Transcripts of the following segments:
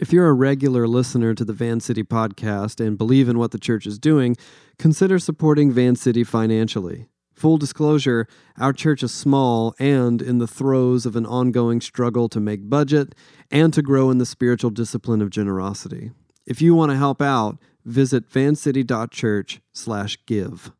If you're a regular listener to the Van City podcast and believe in what the church is doing, consider supporting Van City financially. Full disclosure, our church is small and in the throes of an ongoing struggle to make budget and to grow in the spiritual discipline of generosity. If you want to help out, visit vancity.church/give.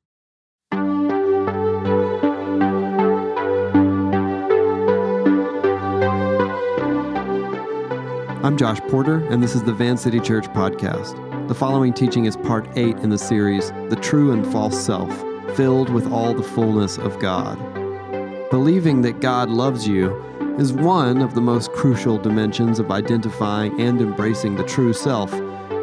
I'm Josh Porter, and this is the Van City Church podcast. The following teaching is part eight in the series, The True and False Self, filled with all the fullness of God. Believing that God loves you is one of the most crucial dimensions of identifying and embracing the true self.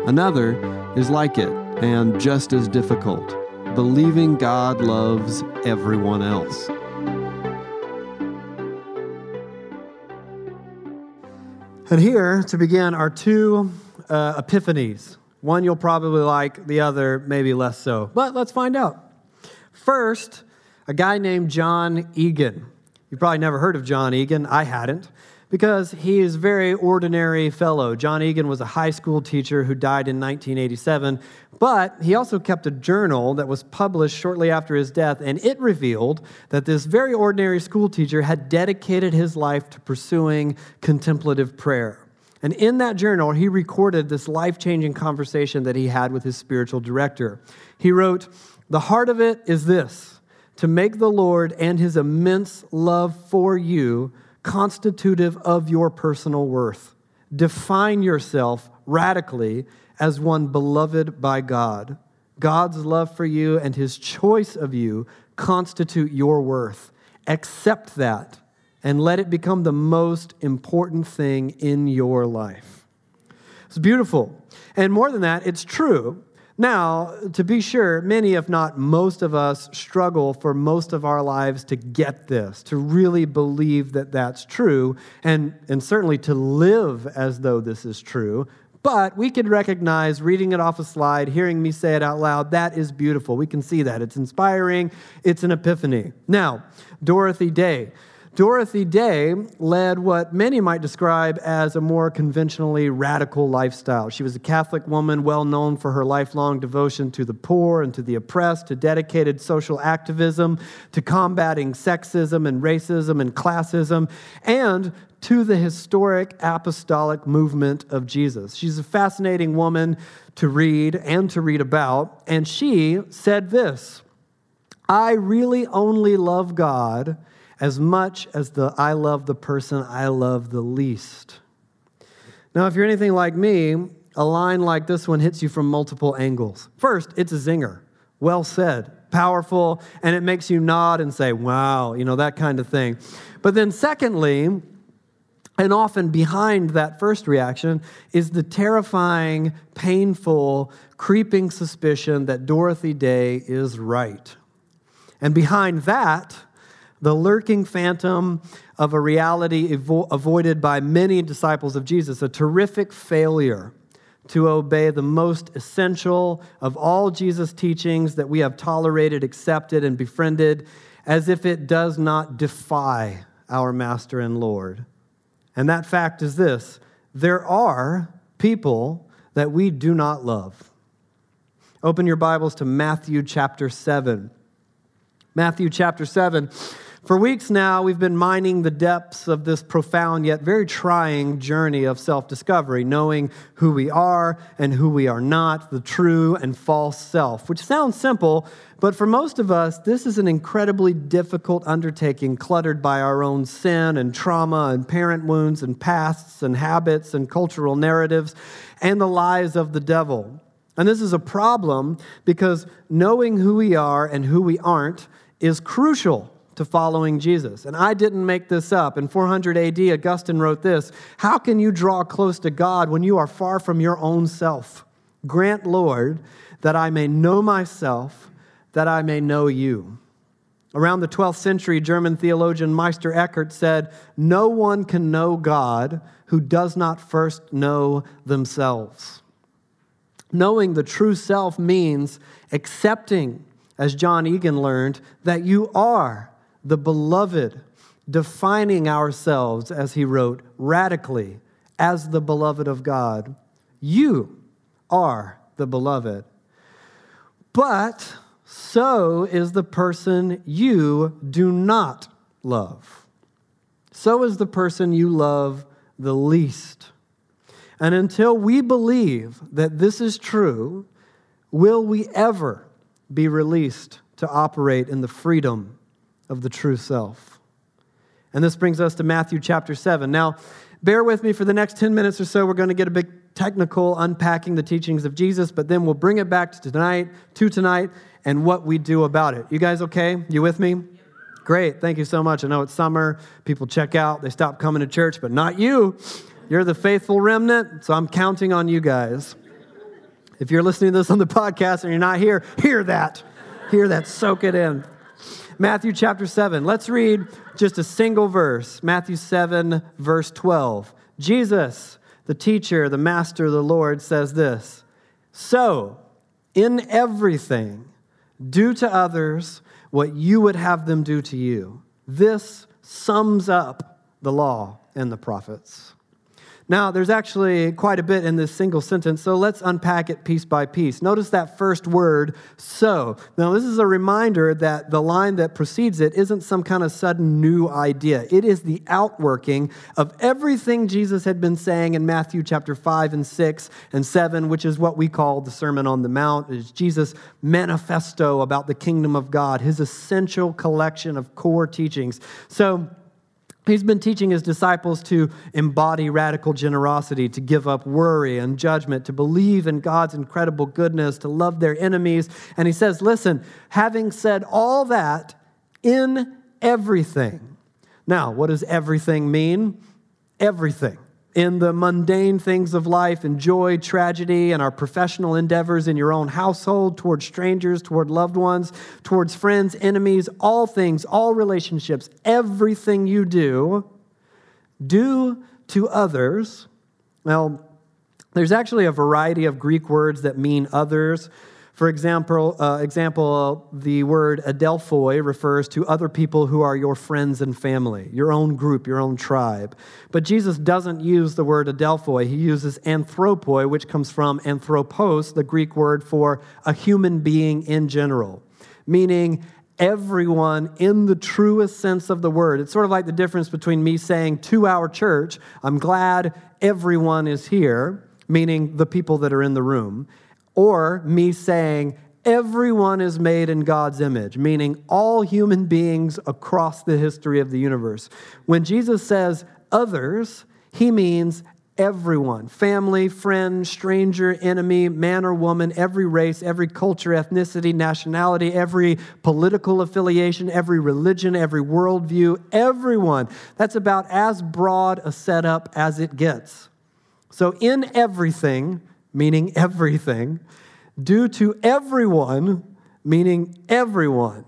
Another is like it and just as difficult believing God loves everyone else. And here, to begin, are two uh, epiphanies. One you'll probably like, the other maybe less so. But let's find out. First, a guy named John Eagan. You probably never heard of John Eagan. I hadn't because he is very ordinary fellow. John Eagan was a high school teacher who died in 1987, but he also kept a journal that was published shortly after his death, and it revealed that this very ordinary school teacher had dedicated his life to pursuing contemplative prayer. And in that journal, he recorded this life changing conversation that he had with his spiritual director. He wrote, The heart of it is this to make the Lord and his immense love for you constitutive of your personal worth. Define yourself radically as one beloved by God. God's love for you and his choice of you constitute your worth. Accept that and let it become the most important thing in your life. It's beautiful. And more than that, it's true. Now, to be sure, many, if not most of us, struggle for most of our lives to get this, to really believe that that's true, and, and certainly to live as though this is true. But we can recognize reading it off a slide, hearing me say it out loud, that is beautiful. We can see that. It's inspiring, it's an epiphany. Now, Dorothy Day. Dorothy Day led what many might describe as a more conventionally radical lifestyle. She was a Catholic woman well known for her lifelong devotion to the poor and to the oppressed, to dedicated social activism, to combating sexism and racism and classism, and to the historic apostolic movement of Jesus. She's a fascinating woman to read and to read about, and she said this I really only love God as much as the I love the person I love the least. Now, if you're anything like me, a line like this one hits you from multiple angles. First, it's a zinger. Well said, powerful, and it makes you nod and say, wow, you know, that kind of thing. But then, secondly, and often behind that first reaction is the terrifying, painful, creeping suspicion that Dorothy Day is right. And behind that, the lurking phantom of a reality avoided by many disciples of Jesus, a terrific failure to obey the most essential of all Jesus' teachings that we have tolerated, accepted, and befriended, as if it does not defy our Master and Lord. And that fact is this there are people that we do not love. Open your Bibles to Matthew chapter 7. Matthew chapter 7. For weeks now, we've been mining the depths of this profound yet very trying journey of self discovery, knowing who we are and who we are not, the true and false self, which sounds simple, but for most of us, this is an incredibly difficult undertaking, cluttered by our own sin and trauma and parent wounds and pasts and habits and cultural narratives and the lies of the devil. And this is a problem because knowing who we are and who we aren't is crucial to following Jesus. And I didn't make this up. In 400 AD, Augustine wrote this How can you draw close to God when you are far from your own self? Grant, Lord, that I may know myself, that I may know you. Around the 12th century, German theologian Meister Eckhart said, No one can know God who does not first know themselves. Knowing the true self means accepting, as John Eagan learned, that you are the beloved, defining ourselves, as he wrote, radically as the beloved of God. You are the beloved. But so is the person you do not love. So is the person you love the least. And until we believe that this is true, will we ever be released to operate in the freedom of the true self? And this brings us to Matthew chapter 7. Now, bear with me for the next 10 minutes or so. We're going to get a big technical unpacking the teachings of Jesus, but then we'll bring it back to tonight, to tonight, and what we do about it. You guys okay? You with me? Great. Thank you so much. I know it's summer. People check out, they stop coming to church, but not you. You're the faithful remnant, so I'm counting on you guys. If you're listening to this on the podcast and you're not here, hear that. Hear that. Soak it in. Matthew chapter 7. Let's read just a single verse. Matthew 7, verse 12. Jesus, the teacher, the master, the Lord, says this So, in everything, do to others what you would have them do to you. This sums up the law and the prophets. Now, there's actually quite a bit in this single sentence, so let's unpack it piece by piece. Notice that first word, so. Now, this is a reminder that the line that precedes it isn't some kind of sudden new idea. It is the outworking of everything Jesus had been saying in Matthew chapter 5 and 6 and 7, which is what we call the Sermon on the Mount. It's Jesus' manifesto about the kingdom of God, his essential collection of core teachings. So, He's been teaching his disciples to embody radical generosity, to give up worry and judgment, to believe in God's incredible goodness, to love their enemies. And he says, Listen, having said all that, in everything. Now, what does everything mean? Everything in the mundane things of life, in joy, tragedy, and our professional endeavors in your own household, towards strangers, toward loved ones, towards friends, enemies, all things, all relationships, everything you do, do to others. Well, there's actually a variety of Greek words that mean others. For example, uh, example, the word adelphoi refers to other people who are your friends and family, your own group, your own tribe. But Jesus doesn't use the word adelphoi. He uses anthropoi, which comes from anthropos, the Greek word for a human being in general, meaning everyone in the truest sense of the word. It's sort of like the difference between me saying to our church, I'm glad everyone is here, meaning the people that are in the room, or me saying, everyone is made in God's image, meaning all human beings across the history of the universe. When Jesus says others, he means everyone family, friend, stranger, enemy, man or woman, every race, every culture, ethnicity, nationality, every political affiliation, every religion, every worldview, everyone. That's about as broad a setup as it gets. So, in everything, meaning everything, do to everyone, meaning everyone.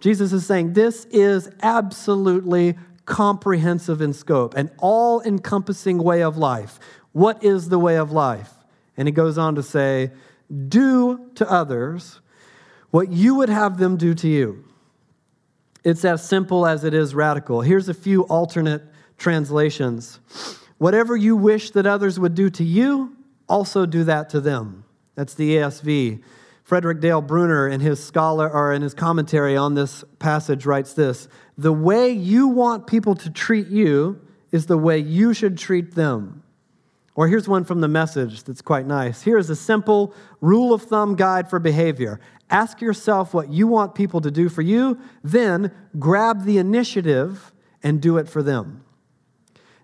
Jesus is saying this is absolutely comprehensive in scope, an all encompassing way of life. What is the way of life? And he goes on to say, Do to others what you would have them do to you. It's as simple as it is radical. Here's a few alternate translations. Whatever you wish that others would do to you, also do that to them. That's the ESV. Frederick Dale Bruner, in his scholar or in his commentary on this passage, writes this: "The way you want people to treat you is the way you should treat them." Or here's one from the message that's quite nice. Here is a simple rule of thumb guide for behavior. Ask yourself what you want people to do for you, then grab the initiative and do it for them.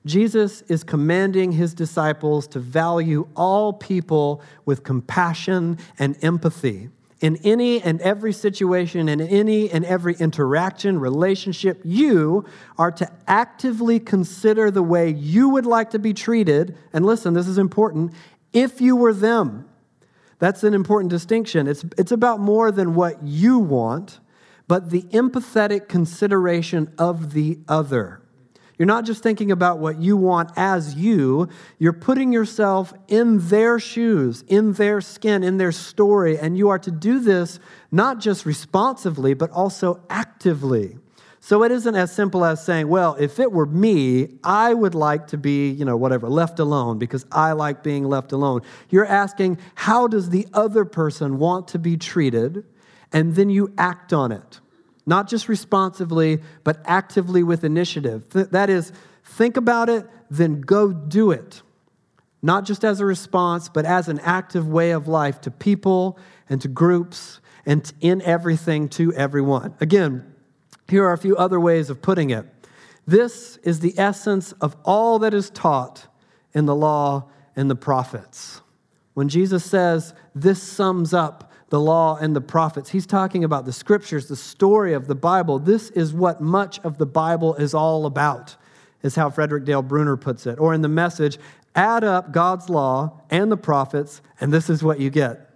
Jesus is commanding his disciples to value all people with compassion and empathy. In any and every situation, in any and every interaction, relationship, you are to actively consider the way you would like to be treated. And listen, this is important if you were them. That's an important distinction. It's, it's about more than what you want, but the empathetic consideration of the other. You're not just thinking about what you want as you, you're putting yourself in their shoes, in their skin, in their story, and you are to do this not just responsively, but also actively. So it isn't as simple as saying, well, if it were me, I would like to be, you know, whatever, left alone because I like being left alone. You're asking, how does the other person want to be treated? And then you act on it. Not just responsively, but actively with initiative. That is, think about it, then go do it. Not just as a response, but as an active way of life to people and to groups and in everything to everyone. Again, here are a few other ways of putting it. This is the essence of all that is taught in the law and the prophets. When Jesus says this sums up the law and the prophets, he's talking about the scriptures, the story of the Bible. This is what much of the Bible is all about, is how Frederick Dale Bruner puts it. Or in the message, add up God's law and the prophets, and this is what you get.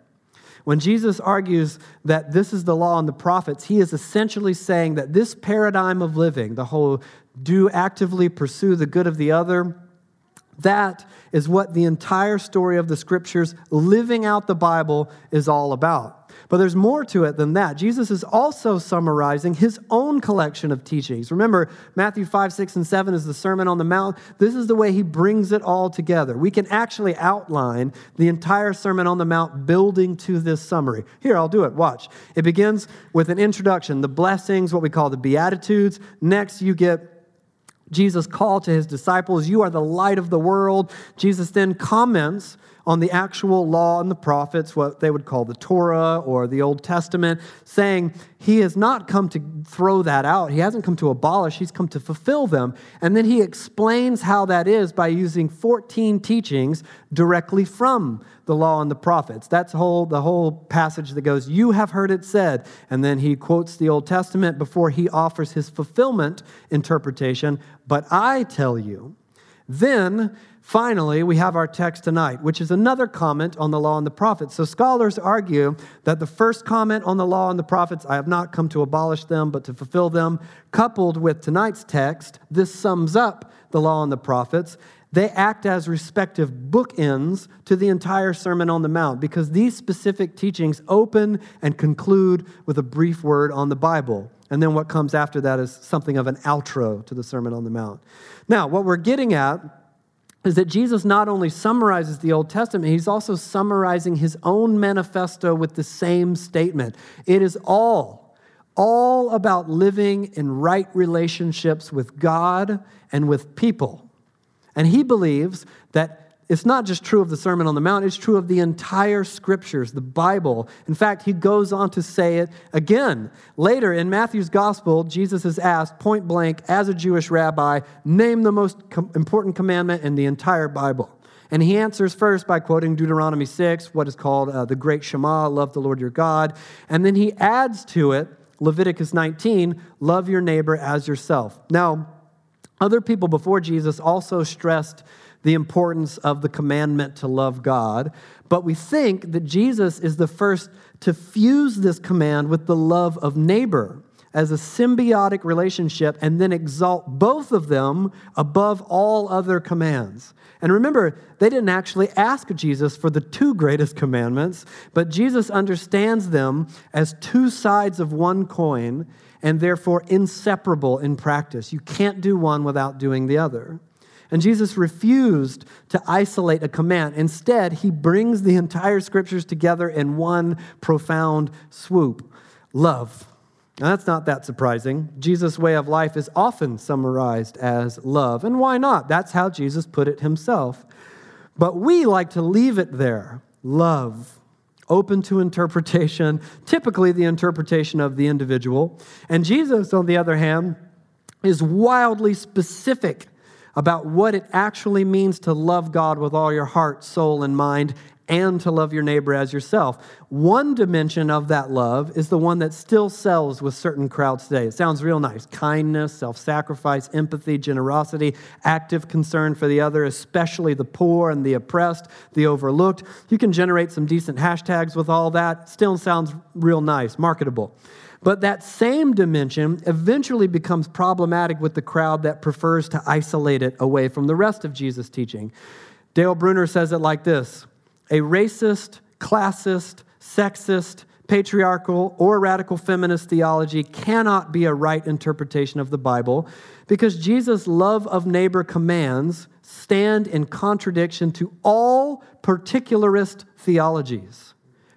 When Jesus argues that this is the law and the prophets, he is essentially saying that this paradigm of living, the whole do actively pursue the good of the other, that is what the entire story of the scriptures, living out the Bible, is all about. But there's more to it than that. Jesus is also summarizing his own collection of teachings. Remember, Matthew 5, 6, and 7 is the Sermon on the Mount. This is the way he brings it all together. We can actually outline the entire Sermon on the Mount building to this summary. Here, I'll do it. Watch. It begins with an introduction, the blessings, what we call the Beatitudes. Next, you get Jesus' call to his disciples, You are the light of the world. Jesus then comments on the actual law and the prophets, what they would call the Torah or the Old Testament, saying he has not come to throw that out. He hasn't come to abolish, he's come to fulfill them. And then he explains how that is by using 14 teachings directly from the law and the prophets. That's whole, the whole passage that goes, You have heard it said. And then he quotes the Old Testament before he offers his fulfillment interpretation. But I tell you, then Finally, we have our text tonight, which is another comment on the law and the prophets. So, scholars argue that the first comment on the law and the prophets, I have not come to abolish them, but to fulfill them, coupled with tonight's text, this sums up the law and the prophets. They act as respective bookends to the entire Sermon on the Mount because these specific teachings open and conclude with a brief word on the Bible. And then what comes after that is something of an outro to the Sermon on the Mount. Now, what we're getting at is that Jesus not only summarizes the Old Testament, he's also summarizing his own manifesto with the same statement. It is all, all about living in right relationships with God and with people. And he believes that it's not just true of the Sermon on the Mount, it's true of the entire scriptures, the Bible. In fact, he goes on to say it again. Later in Matthew's gospel, Jesus is asked point blank, as a Jewish rabbi, name the most com- important commandment in the entire Bible. And he answers first by quoting Deuteronomy 6, what is called uh, the Great Shema, love the Lord your God. And then he adds to it Leviticus 19, love your neighbor as yourself. Now, other people before Jesus also stressed the importance of the commandment to love God, but we think that Jesus is the first to fuse this command with the love of neighbor as a symbiotic relationship and then exalt both of them above all other commands. And remember, they didn't actually ask Jesus for the two greatest commandments, but Jesus understands them as two sides of one coin and therefore inseparable in practice. You can't do one without doing the other. And Jesus refused to isolate a command. Instead, he brings the entire scriptures together in one profound swoop love. Now, that's not that surprising. Jesus' way of life is often summarized as love. And why not? That's how Jesus put it himself. But we like to leave it there love, open to interpretation, typically the interpretation of the individual. And Jesus, on the other hand, is wildly specific about what it actually means to love God with all your heart, soul, and mind, and to love your neighbor as yourself. One dimension of that love is the one that still sells with certain crowds today. It sounds real nice kindness, self sacrifice, empathy, generosity, active concern for the other, especially the poor and the oppressed, the overlooked. You can generate some decent hashtags with all that. Still sounds real nice, marketable. But that same dimension eventually becomes problematic with the crowd that prefers to isolate it away from the rest of Jesus' teaching. Dale Bruner says it like this A racist, classist, sexist, patriarchal, or radical feminist theology cannot be a right interpretation of the Bible because Jesus' love of neighbor commands stand in contradiction to all particularist theologies,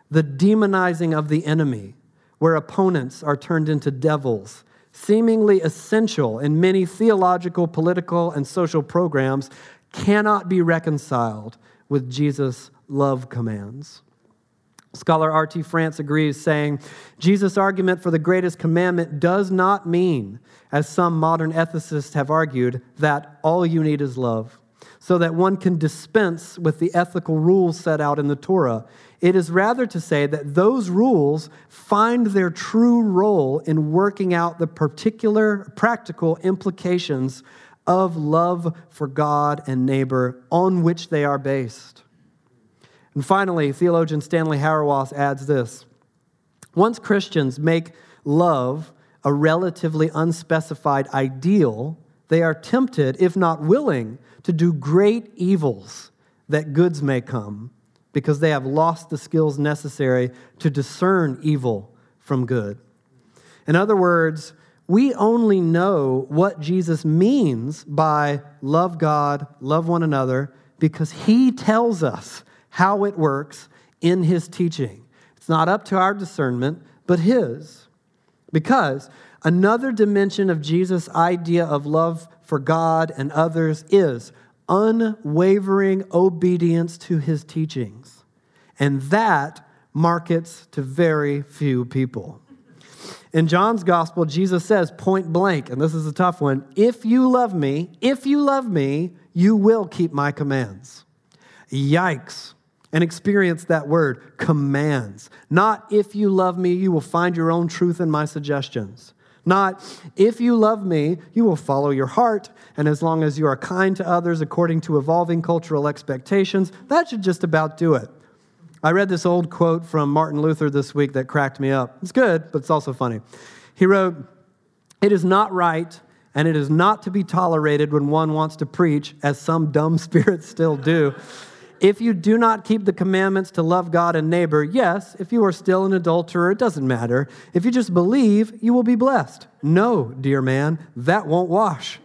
the demonizing of the enemy, where opponents are turned into devils, seemingly essential in many theological, political, and social programs, cannot be reconciled with Jesus' love commands. Scholar R.T. France agrees, saying, Jesus' argument for the greatest commandment does not mean, as some modern ethicists have argued, that all you need is love, so that one can dispense with the ethical rules set out in the Torah. It is rather to say that those rules find their true role in working out the particular practical implications of love for God and neighbor on which they are based. And finally, theologian Stanley Hauerwas adds this Once Christians make love a relatively unspecified ideal, they are tempted, if not willing, to do great evils that goods may come because they have lost the skills necessary to discern evil from good. In other words, we only know what Jesus means by love God, love one another, because he tells us how it works in his teaching. It's not up to our discernment, but his. Because another dimension of Jesus' idea of love for God and others is unwavering obedience to his teachings. And that markets to very few people. In John's gospel, Jesus says point blank, and this is a tough one if you love me, if you love me, you will keep my commands. Yikes and experience that word commands. Not if you love me, you will find your own truth in my suggestions. Not if you love me, you will follow your heart, and as long as you are kind to others according to evolving cultural expectations, that should just about do it. I read this old quote from Martin Luther this week that cracked me up. It's good, but it's also funny. He wrote, It is not right and it is not to be tolerated when one wants to preach, as some dumb spirits still do if you do not keep the commandments to love God and neighbor, yes, if you are still an adulterer, it doesn't matter. If you just believe, you will be blessed. No, dear man, that won't wash.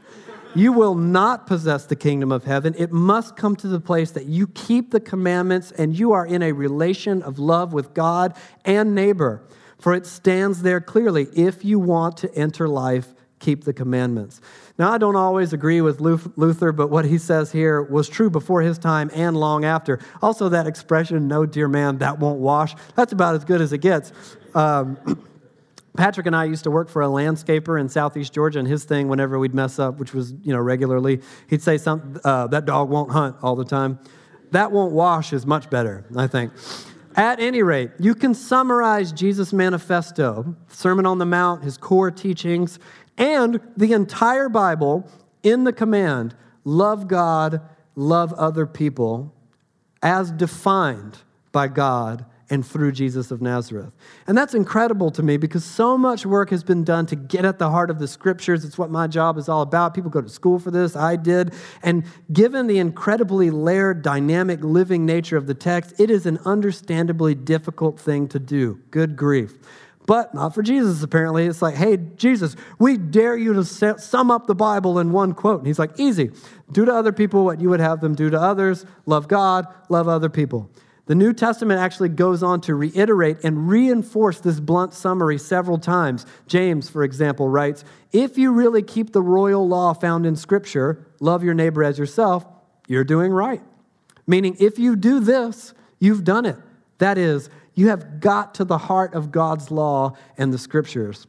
You will not possess the kingdom of heaven. It must come to the place that you keep the commandments and you are in a relation of love with God and neighbor. For it stands there clearly if you want to enter life, keep the commandments. Now, I don't always agree with Luther, but what he says here was true before his time and long after. Also, that expression, no, dear man, that won't wash, that's about as good as it gets. Um, Patrick and I used to work for a landscaper in southeast Georgia, and his thing, whenever we'd mess up, which was you know regularly, he'd say something. Uh, that dog won't hunt all the time. That won't wash is much better, I think. At any rate, you can summarize Jesus' manifesto, Sermon on the Mount, his core teachings, and the entire Bible in the command love God, love other people, as defined by God and through Jesus of Nazareth. And that's incredible to me because so much work has been done to get at the heart of the scriptures. It's what my job is all about. People go to school for this, I did. And given the incredibly layered, dynamic, living nature of the text, it is an understandably difficult thing to do. Good grief. But not for Jesus, apparently. It's like, hey, Jesus, we dare you to sum up the Bible in one quote. And he's like, easy. Do to other people what you would have them do to others. Love God, love other people. The New Testament actually goes on to reiterate and reinforce this blunt summary several times. James, for example, writes If you really keep the royal law found in Scripture, love your neighbor as yourself, you're doing right. Meaning, if you do this, you've done it. That is, you have got to the heart of God's law and the scriptures.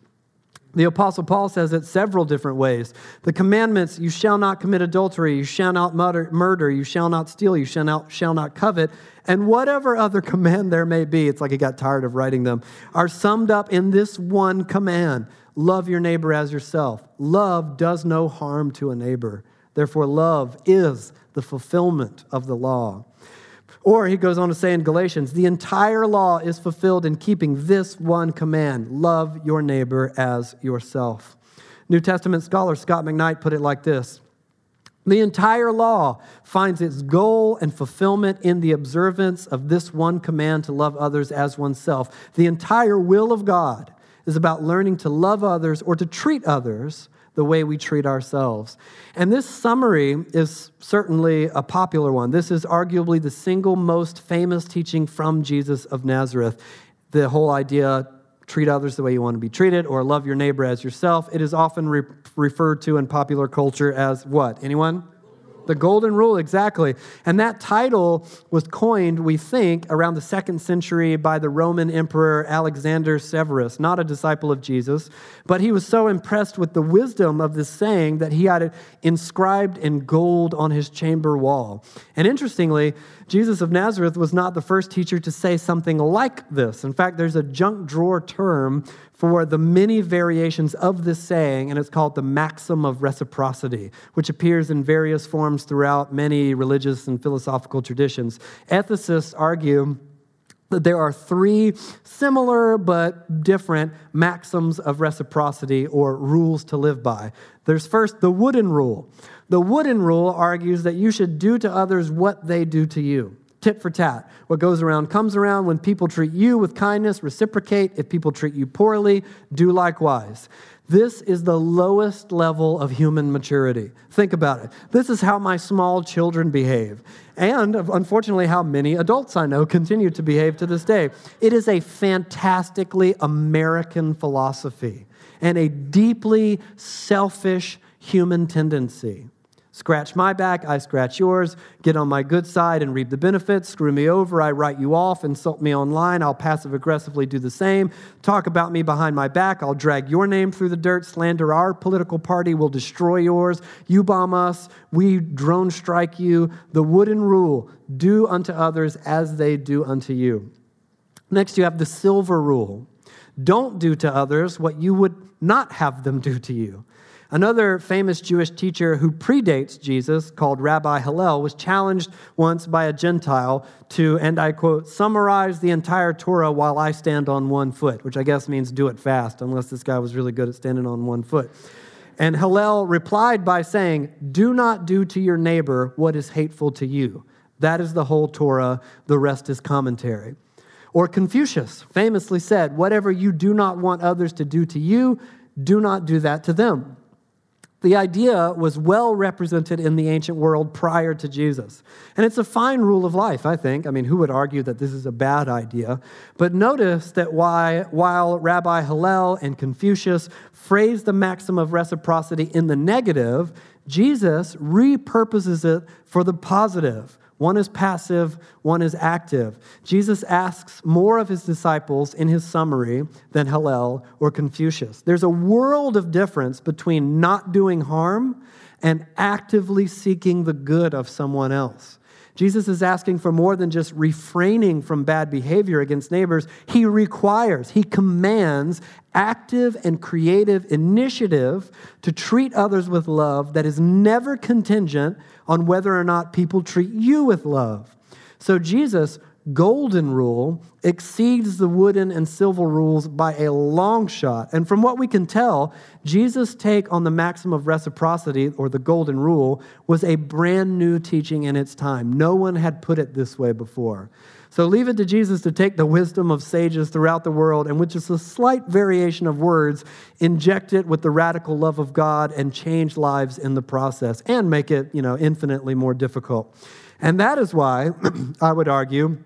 The Apostle Paul says it several different ways. The commandments you shall not commit adultery, you shall not murder, you shall not steal, you shall not, shall not covet, and whatever other command there may be, it's like he got tired of writing them, are summed up in this one command love your neighbor as yourself. Love does no harm to a neighbor. Therefore, love is the fulfillment of the law. Or he goes on to say in Galatians, the entire law is fulfilled in keeping this one command love your neighbor as yourself. New Testament scholar Scot McKnight put it like this The entire law finds its goal and fulfillment in the observance of this one command to love others as oneself. The entire will of God is about learning to love others or to treat others the way we treat ourselves. And this summary is certainly a popular one. This is arguably the single most famous teaching from Jesus of Nazareth. The whole idea treat others the way you want to be treated or love your neighbor as yourself. It is often re- referred to in popular culture as what? Anyone? The Golden Rule, exactly. And that title was coined, we think, around the second century by the Roman Emperor Alexander Severus, not a disciple of Jesus, but he was so impressed with the wisdom of this saying that he had it inscribed in gold on his chamber wall. And interestingly, Jesus of Nazareth was not the first teacher to say something like this. In fact, there's a junk drawer term for the many variations of this saying, and it's called the maxim of reciprocity, which appears in various forms throughout many religious and philosophical traditions. Ethicists argue there are three similar but different maxims of reciprocity or rules to live by. There's first the wooden rule. The wooden rule argues that you should do to others what they do to you tit for tat. What goes around comes around. When people treat you with kindness, reciprocate. If people treat you poorly, do likewise. This is the lowest level of human maturity. Think about it. This is how my small children behave. And unfortunately, how many adults I know continue to behave to this day. It is a fantastically American philosophy and a deeply selfish human tendency. Scratch my back, I scratch yours. Get on my good side and reap the benefits. Screw me over, I write you off. Insult me online, I'll passive aggressively do the same. Talk about me behind my back, I'll drag your name through the dirt. Slander our political party, will destroy yours. You bomb us, we drone strike you. The wooden rule do unto others as they do unto you. Next, you have the silver rule don't do to others what you would not have them do to you. Another famous Jewish teacher who predates Jesus, called Rabbi Hillel, was challenged once by a Gentile to, and I quote, summarize the entire Torah while I stand on one foot, which I guess means do it fast, unless this guy was really good at standing on one foot. And Hillel replied by saying, Do not do to your neighbor what is hateful to you. That is the whole Torah, the rest is commentary. Or Confucius famously said, Whatever you do not want others to do to you, do not do that to them. The idea was well represented in the ancient world prior to Jesus. And it's a fine rule of life, I think. I mean, who would argue that this is a bad idea? But notice that why, while Rabbi Hillel and Confucius phrase the maxim of reciprocity in the negative, Jesus repurposes it for the positive one is passive, one is active. Jesus asks more of his disciples in his summary than Hillel or Confucius. There's a world of difference between not doing harm and actively seeking the good of someone else. Jesus is asking for more than just refraining from bad behavior against neighbors. He requires, he commands active and creative initiative to treat others with love that is never contingent on whether or not people treat you with love. So Jesus golden rule exceeds the wooden and silver rules by a long shot. And from what we can tell, Jesus' take on the maxim of reciprocity, or the golden rule, was a brand new teaching in its time. No one had put it this way before. So leave it to Jesus to take the wisdom of sages throughout the world and with just a slight variation of words, inject it with the radical love of God and change lives in the process and make it, you know, infinitely more difficult. And that is why I would argue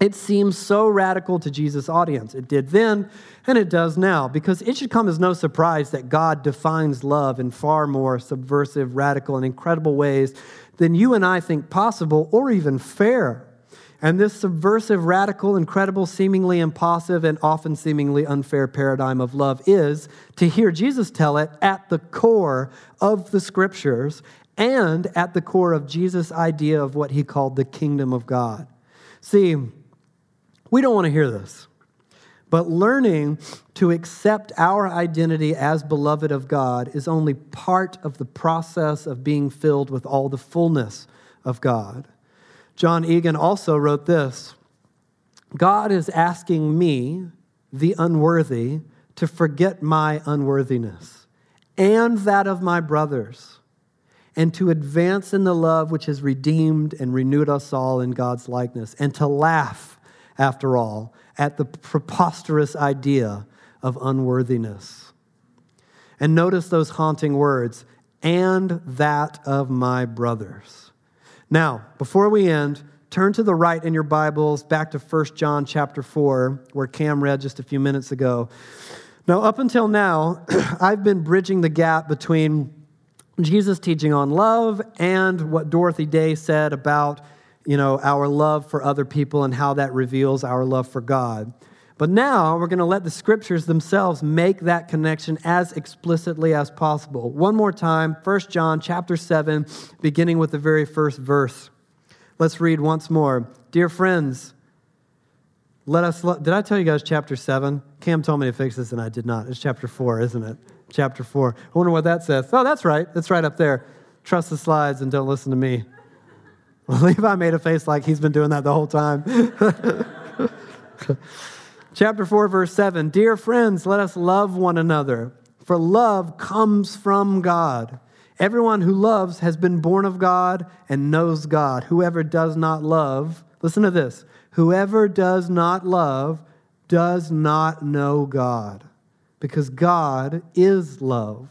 it seems so radical to Jesus' audience. It did then, and it does now, because it should come as no surprise that God defines love in far more subversive, radical, and incredible ways than you and I think possible or even fair. And this subversive, radical, incredible, seemingly impossible, and often seemingly unfair paradigm of love is, to hear Jesus tell it, at the core of the scriptures and at the core of Jesus' idea of what he called the kingdom of God. See, we don't want to hear this. But learning to accept our identity as beloved of God is only part of the process of being filled with all the fullness of God. John Eagan also wrote this God is asking me, the unworthy, to forget my unworthiness and that of my brothers and to advance in the love which has redeemed and renewed us all in God's likeness, and to laugh, after all, at the preposterous idea of unworthiness. And notice those haunting words, and that of my brothers. Now, before we end, turn to the right in your Bibles back to 1 John chapter 4, where Cam read just a few minutes ago. Now, up until now, I've been bridging the gap between Jesus teaching on love and what Dorothy Day said about, you know, our love for other people and how that reveals our love for God. But now we're going to let the scriptures themselves make that connection as explicitly as possible. One more time, 1 John chapter 7, beginning with the very first verse. Let's read once more. Dear friends, let us look did I tell you guys chapter 7? Cam told me to fix this and I did not. It's chapter 4, isn't it? Chapter 4. I wonder what that says. Oh, that's right. It's right up there. Trust the slides and don't listen to me. Levi made a face like he's been doing that the whole time. Chapter 4, verse 7 Dear friends, let us love one another, for love comes from God. Everyone who loves has been born of God and knows God. Whoever does not love, listen to this whoever does not love does not know God, because God is love.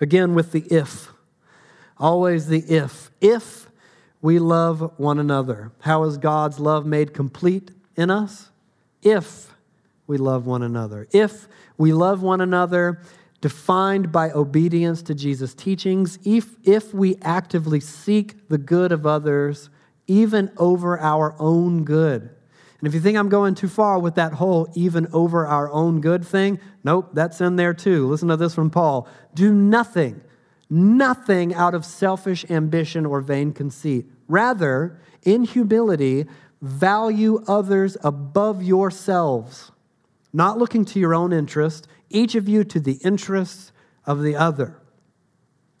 Again, with the if. Always the if. If we love one another. How is God's love made complete in us? If we love one another. If we love one another, defined by obedience to Jesus' teachings, if, if we actively seek the good of others, even over our own good. And if you think I'm going too far with that whole even over our own good thing, nope, that's in there too. Listen to this from Paul. Do nothing nothing out of selfish ambition or vain conceit. Rather, in humility, value others above yourselves, not looking to your own interest, each of you to the interests of the other.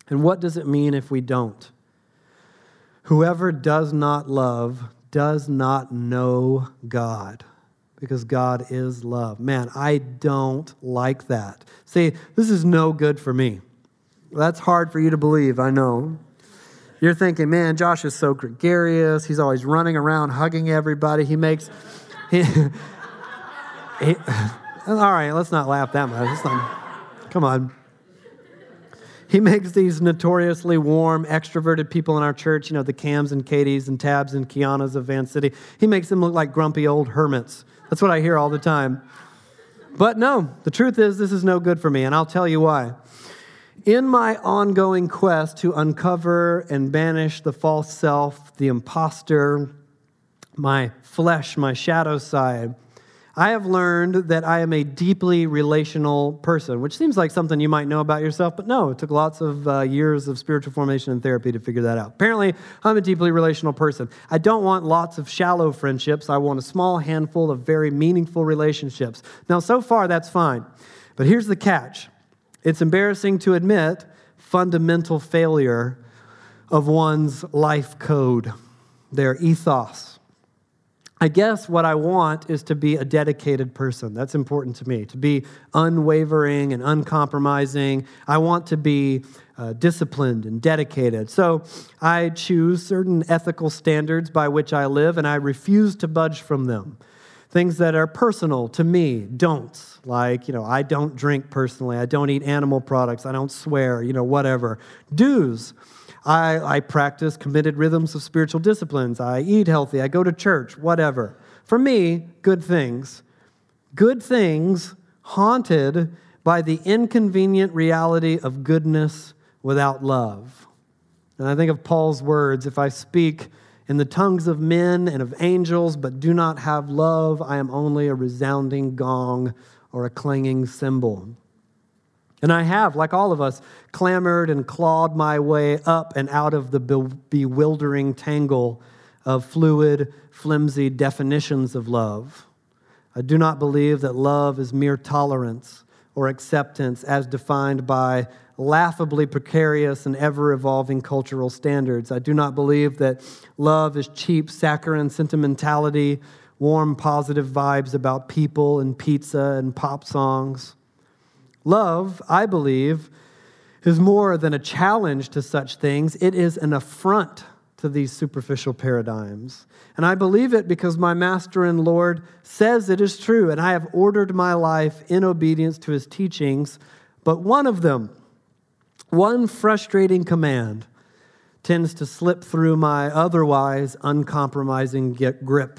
And what does it mean if we don't? Whoever does not love does not know God because God is love. Man, I don't like that. See, this is no good for me. That's hard for you to believe, I know. You're thinking, man, Josh is so gregarious. He's always running around, hugging everybody. He makes. He, he, all right, let's not laugh that much. Not, come on. He makes these notoriously warm, extroverted people in our church, you know, the Cams and Katies and Tabs and Kianas of Van City. He makes them look like grumpy old hermits. That's what I hear all the time. But no, the truth is, this is no good for me, and I'll tell you why. In my ongoing quest to uncover and banish the false self, the impostor, my flesh, my shadow side, I have learned that I am a deeply relational person, which seems like something you might know about yourself, but no, it took lots of uh, years of spiritual formation and therapy to figure that out. Apparently, I'm a deeply relational person. I don't want lots of shallow friendships, I want a small handful of very meaningful relationships. Now, so far, that's fine. But here's the catch it's embarrassing to admit fundamental failure of one's life code, their ethos. I guess what I want is to be a dedicated person. That's important to me, to be unwavering and uncompromising. I want to be uh, disciplined and dedicated. So I choose certain ethical standards by which I live, and I refuse to budge from them. Things that are personal to me, don'ts. Like, you know, I don't drink personally. I don't eat animal products. I don't swear, you know, whatever. Do's. I, I practice committed rhythms of spiritual disciplines. I eat healthy. I go to church, whatever. For me, good things. Good things haunted by the inconvenient reality of goodness without love. And I think of Paul's words if I speak in the tongues of men and of angels, but do not have love, I am only a resounding gong or a clanging cymbal. And I have, like all of us, clamored and clawed my way up and out of the bewildering tangle of fluid, flimsy definitions of love. I do not believe that love is mere tolerance or acceptance as defined by laughably precarious and ever evolving cultural standards. I do not believe that love is cheap, saccharine sentimentality, warm, positive vibes about people and pizza and pop songs. Love, I believe, is more than a challenge to such things, it is an affront to these superficial paradigms. And I believe it because my Master and Lord says it is true, and I have ordered my life in obedience to his teachings. But one of them, one frustrating command, tends to slip through my otherwise uncompromising grip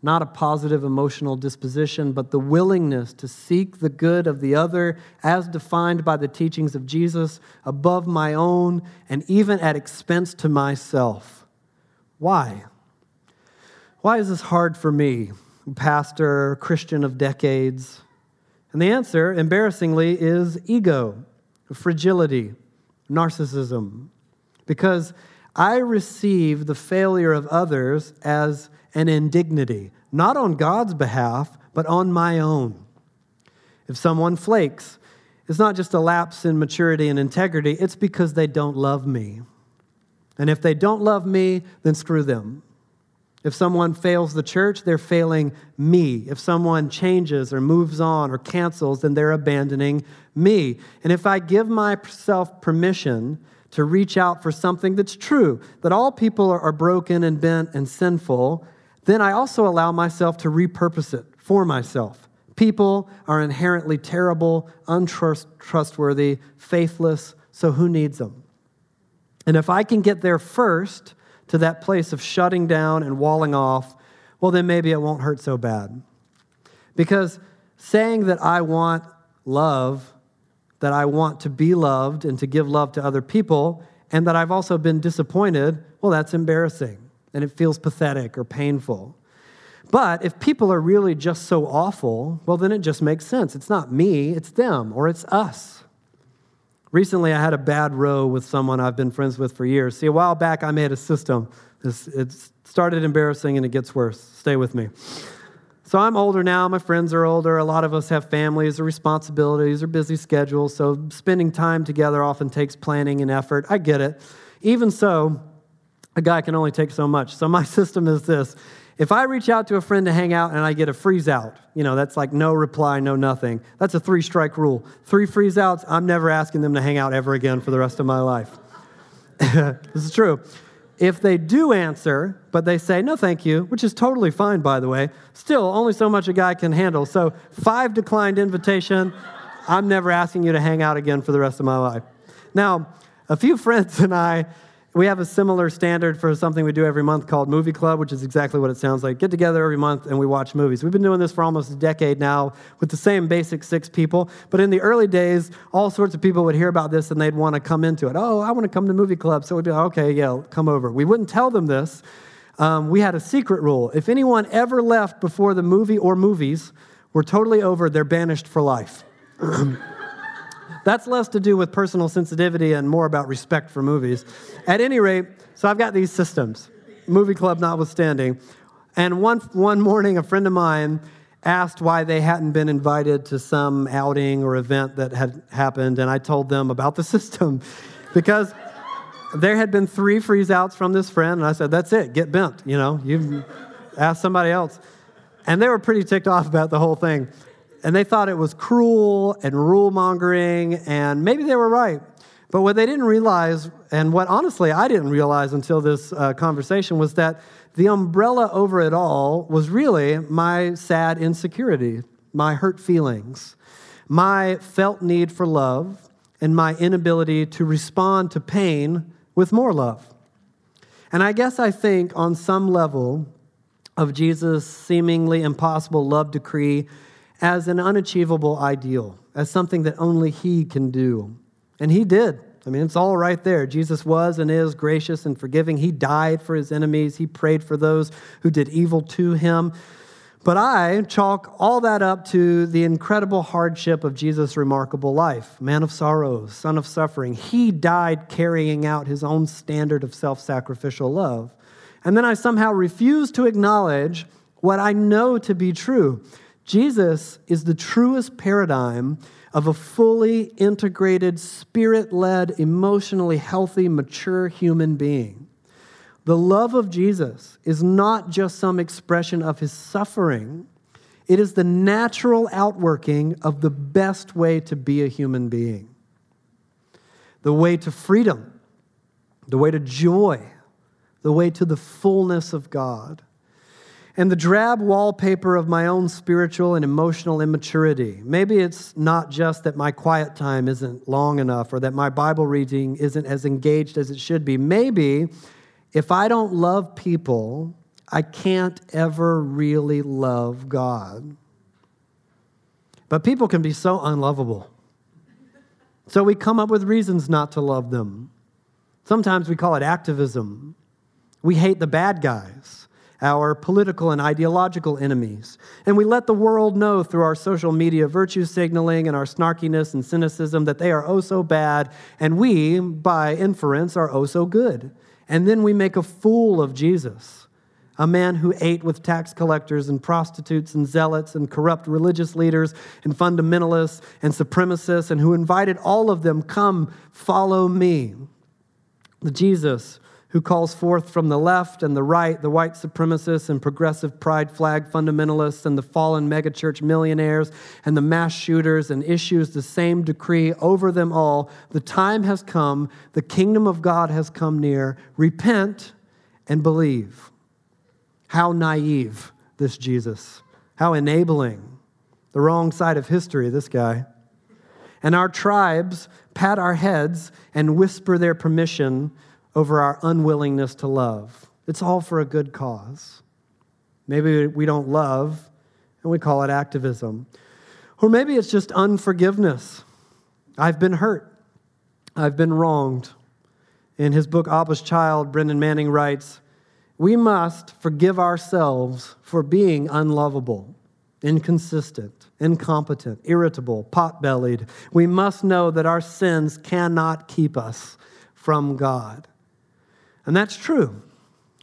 not a positive emotional disposition, but the willingness to seek the good of the other as defined by the teachings of Jesus above my own and even at expense to myself. Why? Why is this hard for me, pastor, Christian of decades? And the answer, embarrassingly, is ego, fragility, narcissism. Because I receive the failure of others as an indignity, not on God's behalf, but on my own. If someone flakes, it's not just a lapse in maturity and integrity, it's because they don't love me. And if they don't love me, then screw them. If someone fails the church, they're failing me. If someone changes or moves on or cancels, then they're abandoning me. And if I give myself permission to reach out for something that's true, that all people are broken and bent and sinful, then I also allow myself to repurpose it for myself. People are inherently terrible, untrustworthy, faithless, so who needs them? And if I can get there first to that place of shutting down and walling off, well, then maybe it won't hurt so bad. Because saying that I want love, that I want to be loved and to give love to other people, and that I've also been disappointed, well, that's embarrassing and it feels pathetic or painful. But if people are really just so awful, well, then it just makes sense. It's not me, it's them, or it's us. Recently, I had a bad row with someone I've been friends with for years. See, a while back, I made a system. It started embarrassing and it gets worse. Stay with me. So I'm older now. My friends are older. A lot of us have families or responsibilities or busy schedules. So spending time together often takes planning and effort. I get it. Even so, a guy can only take so much. So my system is this. If I reach out to a friend to hang out and I get a freeze out, you know, that's like no reply, no nothing. That's a three strike rule. Three freeze outs, I'm never asking them to hang out ever again for the rest of my life. this is true. If they do answer, but they say no thank you, which is totally fine, by the way, still only so much a guy can handle. So, five declined invitation, I'm never asking you to hang out again for the rest of my life. Now, a few friends and I we have a similar standard for something we do every month called Movie Club, which is exactly what it sounds like. Get together every month and we watch movies. We've been doing this for almost a decade now with the same basic six people. But in the early days, all sorts of people would hear about this and they'd want to come into it. Oh, I want to come to Movie Club. So we'd be like, okay, yeah, come over. We wouldn't tell them this. Um, we had a secret rule. If anyone ever left before the movie or movies were totally over, they're banished for life. That's less to do with personal sensitivity and more about respect for movies. At any rate, so I've got these systems, movie club notwithstanding. And one, one morning, a friend of mine asked why they hadn't been invited to some outing or event that had happened. And I told them about the system because there had been three freeze outs from this friend. And I said, That's it, get bent. You know, you ask somebody else. And they were pretty ticked off about the whole thing and they thought it was cruel and rule mongering, and maybe they were right. But what they didn't realize, and what honestly I didn't realize until this uh, conversation, was that the umbrella over it all was really my sad insecurity, my hurt feelings, my felt need for love, and my inability to respond to pain with more love. And I guess I think on some level of Jesus' seemingly impossible love decree as an unachievable ideal, as something that only He can do. And He did. I mean, it's all right there. Jesus was and is gracious and forgiving. He died for His enemies, He prayed for those who did evil to Him. But I chalk all that up to the incredible hardship of Jesus' remarkable life. Man of sorrows, son of suffering. He died carrying out his own standard of self sacrificial love. And then I somehow refuse to acknowledge what I know to be true. Jesus is the truest paradigm of a fully integrated, spirit led, emotionally healthy, mature human being. The love of Jesus is not just some expression of his suffering, it is the natural outworking of the best way to be a human being. The way to freedom, the way to joy, the way to the fullness of God. And the drab wallpaper of my own spiritual and emotional immaturity. Maybe it's not just that my quiet time isn't long enough or that my Bible reading isn't as engaged as it should be. Maybe if I don't love people, I can't ever really love God. But people can be so unlovable. So we come up with reasons not to love them. Sometimes we call it activism. We hate the bad guys, our political and ideological enemies. And we let the world know through our social media virtue signaling and our snarkiness and cynicism that they are oh so bad, and we, by inference, are oh so good. And then we make a fool of Jesus, a man who ate with tax collectors and prostitutes and zealots and corrupt religious leaders and fundamentalists and supremacists, and who invited all of them, Come, follow me. Jesus who calls forth from the left and the right the white supremacists and progressive pride flag fundamentalists and the fallen megachurch millionaires and the mass shooters and issues the same decree over them all. The time has come, the kingdom of God has come near. Repent and believe. How naive this Jesus, how enabling. The wrong side of history, this guy. And our tribes pat our heads and whisper their permission over our unwillingness to love. It's all for a good cause. Maybe we don't love and we call it activism. Or maybe it's just unforgiveness. I've been hurt. I've been wronged. In his book, Abba's Child, Brennan Manning writes We must forgive ourselves for being unlovable, inconsistent, incompetent, irritable, pot bellied. We must know that our sins cannot keep us from God. And that's true.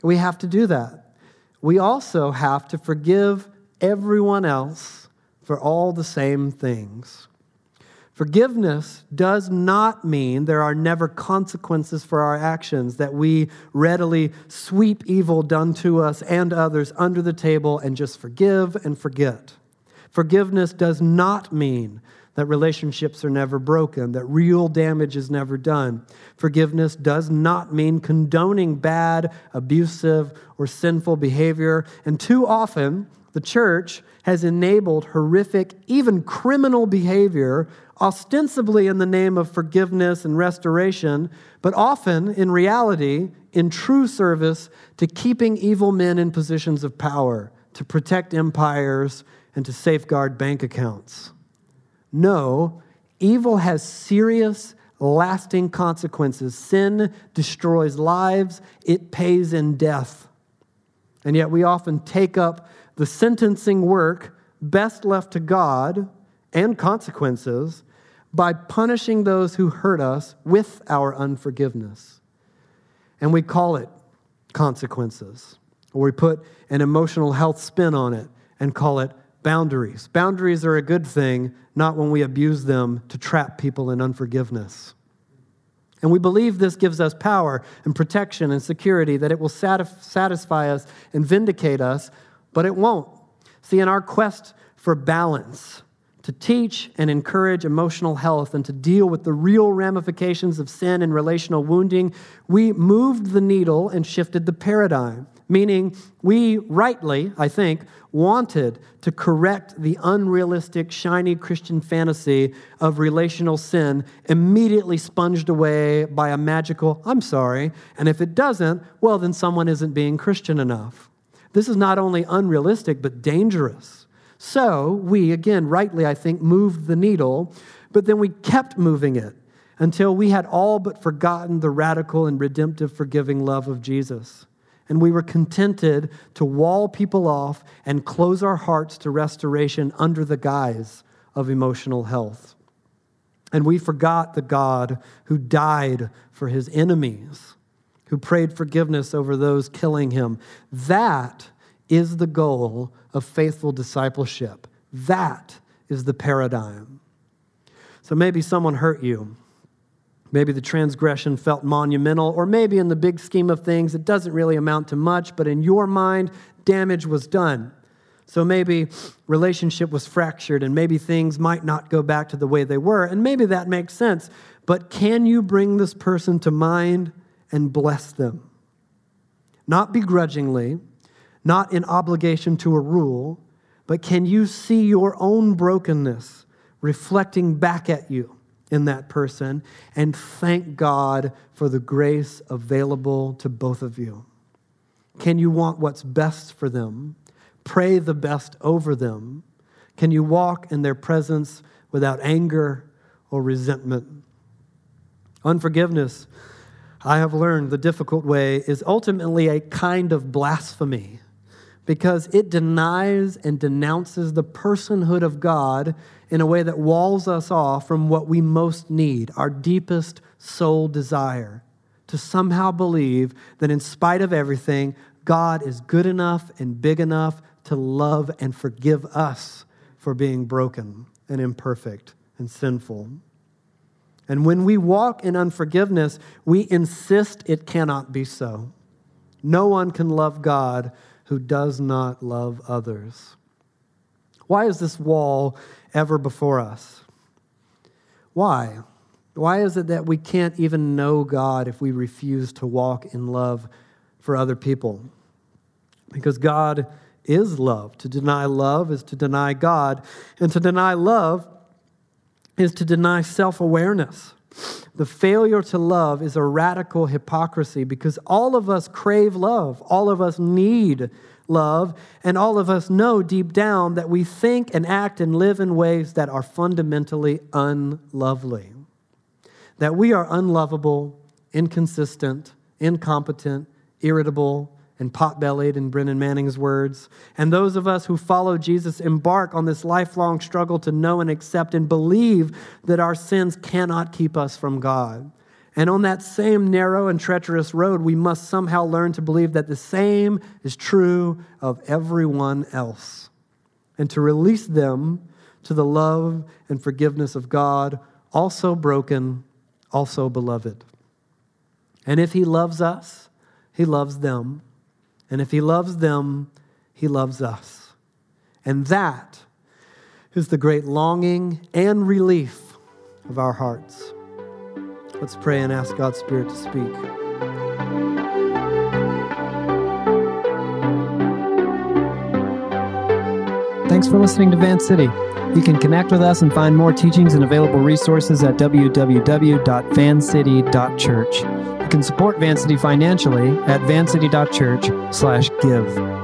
We have to do that. We also have to forgive everyone else for all the same things. Forgiveness does not mean there are never consequences for our actions, that we readily sweep evil done to us and others under the table and just forgive and forget. Forgiveness does not mean that relationships are never broken, that real damage is never done. Forgiveness does not mean condoning bad, abusive, or sinful behavior. And too often, the church has enabled horrific, even criminal behavior, ostensibly in the name of forgiveness and restoration, but often in reality, in true service to keeping evil men in positions of power, to protect empires, and to safeguard bank accounts. No, evil has serious, lasting consequences. Sin destroys lives, it pays in death. And yet we often take up the sentencing work best left to God and consequences by punishing those who hurt us with our unforgiveness. And we call it consequences, or we put an emotional health spin on it and call it boundaries. Boundaries are a good thing, not when we abuse them to trap people in unforgiveness. And we believe this gives us power and protection and security, that it will satisfy us and vindicate us, but it won't. See, in our quest for balance, to teach and encourage emotional health and to deal with the real ramifications of sin and relational wounding, we moved the needle and shifted the paradigm. Meaning we rightly, I think, wanted to correct the unrealistic, shiny Christian fantasy of relational sin immediately sponged away by a magical, I'm sorry. And if it doesn't, well, then someone isn't being Christian enough. This is not only unrealistic, but dangerous. So we, again, rightly, I think, moved the needle, but then we kept moving it until we had all but forgotten the radical and redemptive, forgiving love of Jesus and we were contented to wall people off and close our hearts to restoration under the guise of emotional health. And we forgot the God who died for his enemies, who prayed forgiveness over those killing him. That is the goal of faithful discipleship. That is the paradigm. So maybe someone hurt you Maybe the transgression felt monumental, or maybe in the big scheme of things, it doesn't really amount to much, but in your mind, damage was done. So maybe relationship was fractured, and maybe things might not go back to the way they were, and maybe that makes sense. But can you bring this person to mind and bless them? Not begrudgingly, not in obligation to a rule, but can you see your own brokenness reflecting back at you? In that person and thank God for the grace available to both of you. Can you want what's best for them? Pray the best over them. Can you walk in their presence without anger or resentment? Unforgiveness, I have learned the difficult way, is ultimately a kind of blasphemy because it denies and denounces the personhood of God in a way that walls us off from what we most need, our deepest soul desire to somehow believe that in spite of everything, God is good enough and big enough to love and forgive us for being broken and imperfect and sinful. And when we walk in unforgiveness, we insist it cannot be so. No one can love God who does not love others. Why is this wall ever before us? Why? Why is it that we can't even know God if we refuse to walk in love for other people? Because God is love. To deny love is to deny God, and to deny love is to deny self awareness. The failure to love is a radical hypocrisy because all of us crave love, all of us need love, and all of us know deep down that we think and act and live in ways that are fundamentally unlovely. That we are unlovable, inconsistent, incompetent, irritable, and pot bellied, in Brennan Manning's words. And those of us who follow Jesus embark on this lifelong struggle to know and accept and believe that our sins cannot keep us from God. And on that same narrow and treacherous road, we must somehow learn to believe that the same is true of everyone else and to release them to the love and forgiveness of God, also broken, also beloved. And if He loves us, He loves them. And if He loves them, He loves us. And that is the great longing and relief of our hearts. Let's pray and ask God's Spirit to speak. Thanks for listening to Van City. You can connect with us and find more teachings and available resources at www.vancity.church. Can support Vancity financially at vancity.church/give.